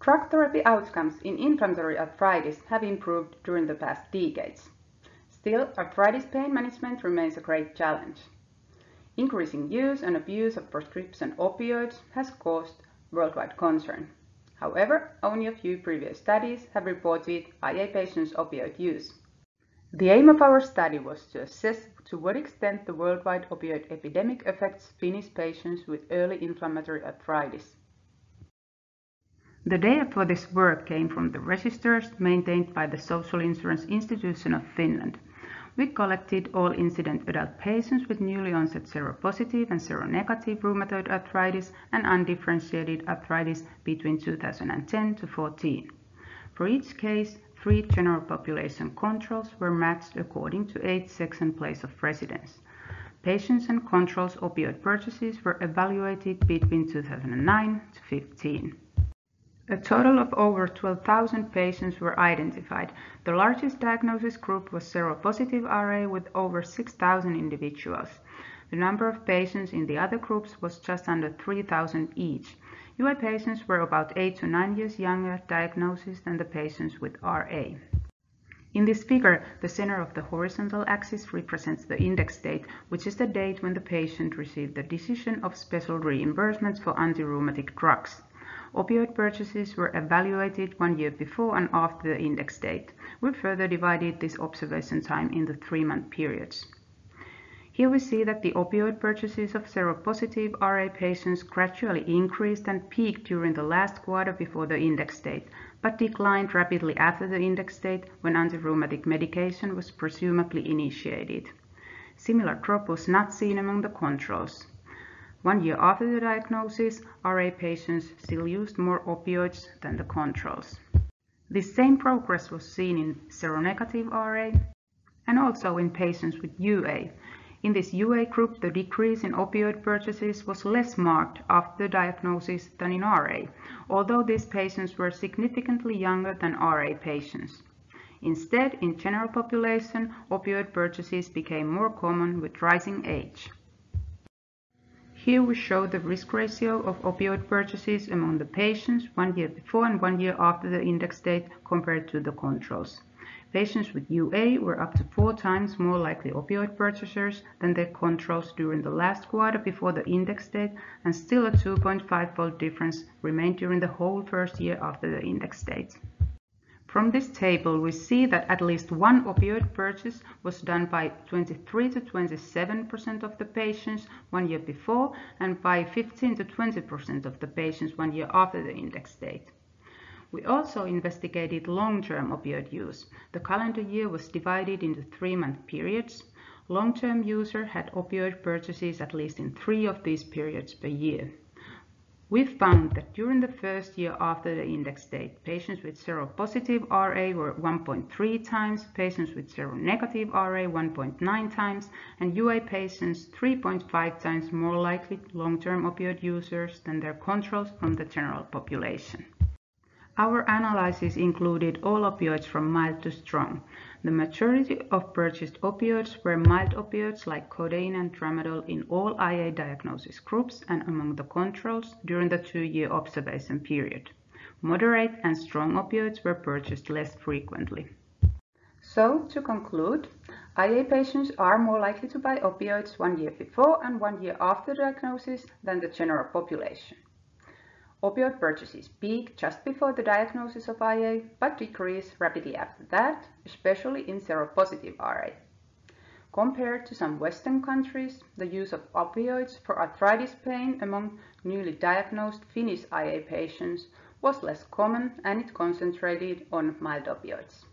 Drug therapy outcomes in inflammatory arthritis have improved during the past decades. Still, arthritis pain management remains a great challenge. Increasing use and abuse of prescription opioids has caused worldwide concern. However, only a few previous studies have reported IA patients' opioid use. The aim of our study was to assess to what extent the worldwide opioid epidemic affects Finnish patients with early inflammatory arthritis. The data for this work came from the registers maintained by the Social Insurance Institution of Finland. We collected all incident adult patients with newly onset seropositive and seronegative rheumatoid arthritis and undifferentiated arthritis between 2010 to 14. For each case, three general population controls were matched according to age, sex and place of residence. Patients and controls opioid purchases were evaluated between 2009 to 15. A total of over 12,000 patients were identified. The largest diagnosis group was seropositive RA with over 6,000 individuals. The number of patients in the other groups was just under 3,000 each. UA patients were about 8 to 9 years younger at diagnosis than the patients with RA. In this figure, the center of the horizontal axis represents the index date, which is the date when the patient received the decision of special reimbursements for anti-rheumatic drugs. Opioid purchases were evaluated one year before and after the index date. We further divided this observation time into three-month periods. Here we see that the opioid purchases of seropositive RA patients gradually increased and peaked during the last quarter before the index date, but declined rapidly after the index date when anti-rheumatic medication was presumably initiated. Similar drop was not seen among the controls. One year after the diagnosis, RA patients still used more opioids than the controls. This same progress was seen in seronegative RA and also in patients with UA. In this UA group, the decrease in opioid purchases was less marked after the diagnosis than in RA, although these patients were significantly younger than RA patients. Instead, in general population, opioid purchases became more common with rising age. Here we show the risk ratio of opioid purchases among the patients one year before and one year after the index date compared to the controls. Patients with UA were up to four times more likely opioid purchasers than their controls during the last quarter before the index date, and still a 2.5-fold difference remained during the whole first year after the index date. From this table, we see that at least one opioid purchase was done by 23 to 27% of the patients one year before and by 15 to 20% of the patients one year after the index date. We also investigated long-term opioid use. The calendar year was divided into three-month periods. Long-term user had opioid purchases at least in three of these periods per year. We found that during the first year after the index date, patients with seropositive RA were 1.3 times, patients with seronegative RA 1.9 times, and UA patients 3.5 times more likely long-term opioid users than their controls from the general population. Our analysis included all opioids from mild to strong. The majority of purchased opioids were mild opioids like codeine and tramadol in all IA diagnosis groups and among the controls during the two-year observation period. Moderate and strong opioids were purchased less frequently. So, to conclude, IA patients are more likely to buy opioids one year before and one year after diagnosis than the general population. Opioid purchases peak just before the diagnosis of IA, but decrease rapidly after that, especially in seropositive RA. Compared to some Western countries, the use of opioids for arthritis pain among newly diagnosed Finnish IA patients was less common and it concentrated on mild opioids.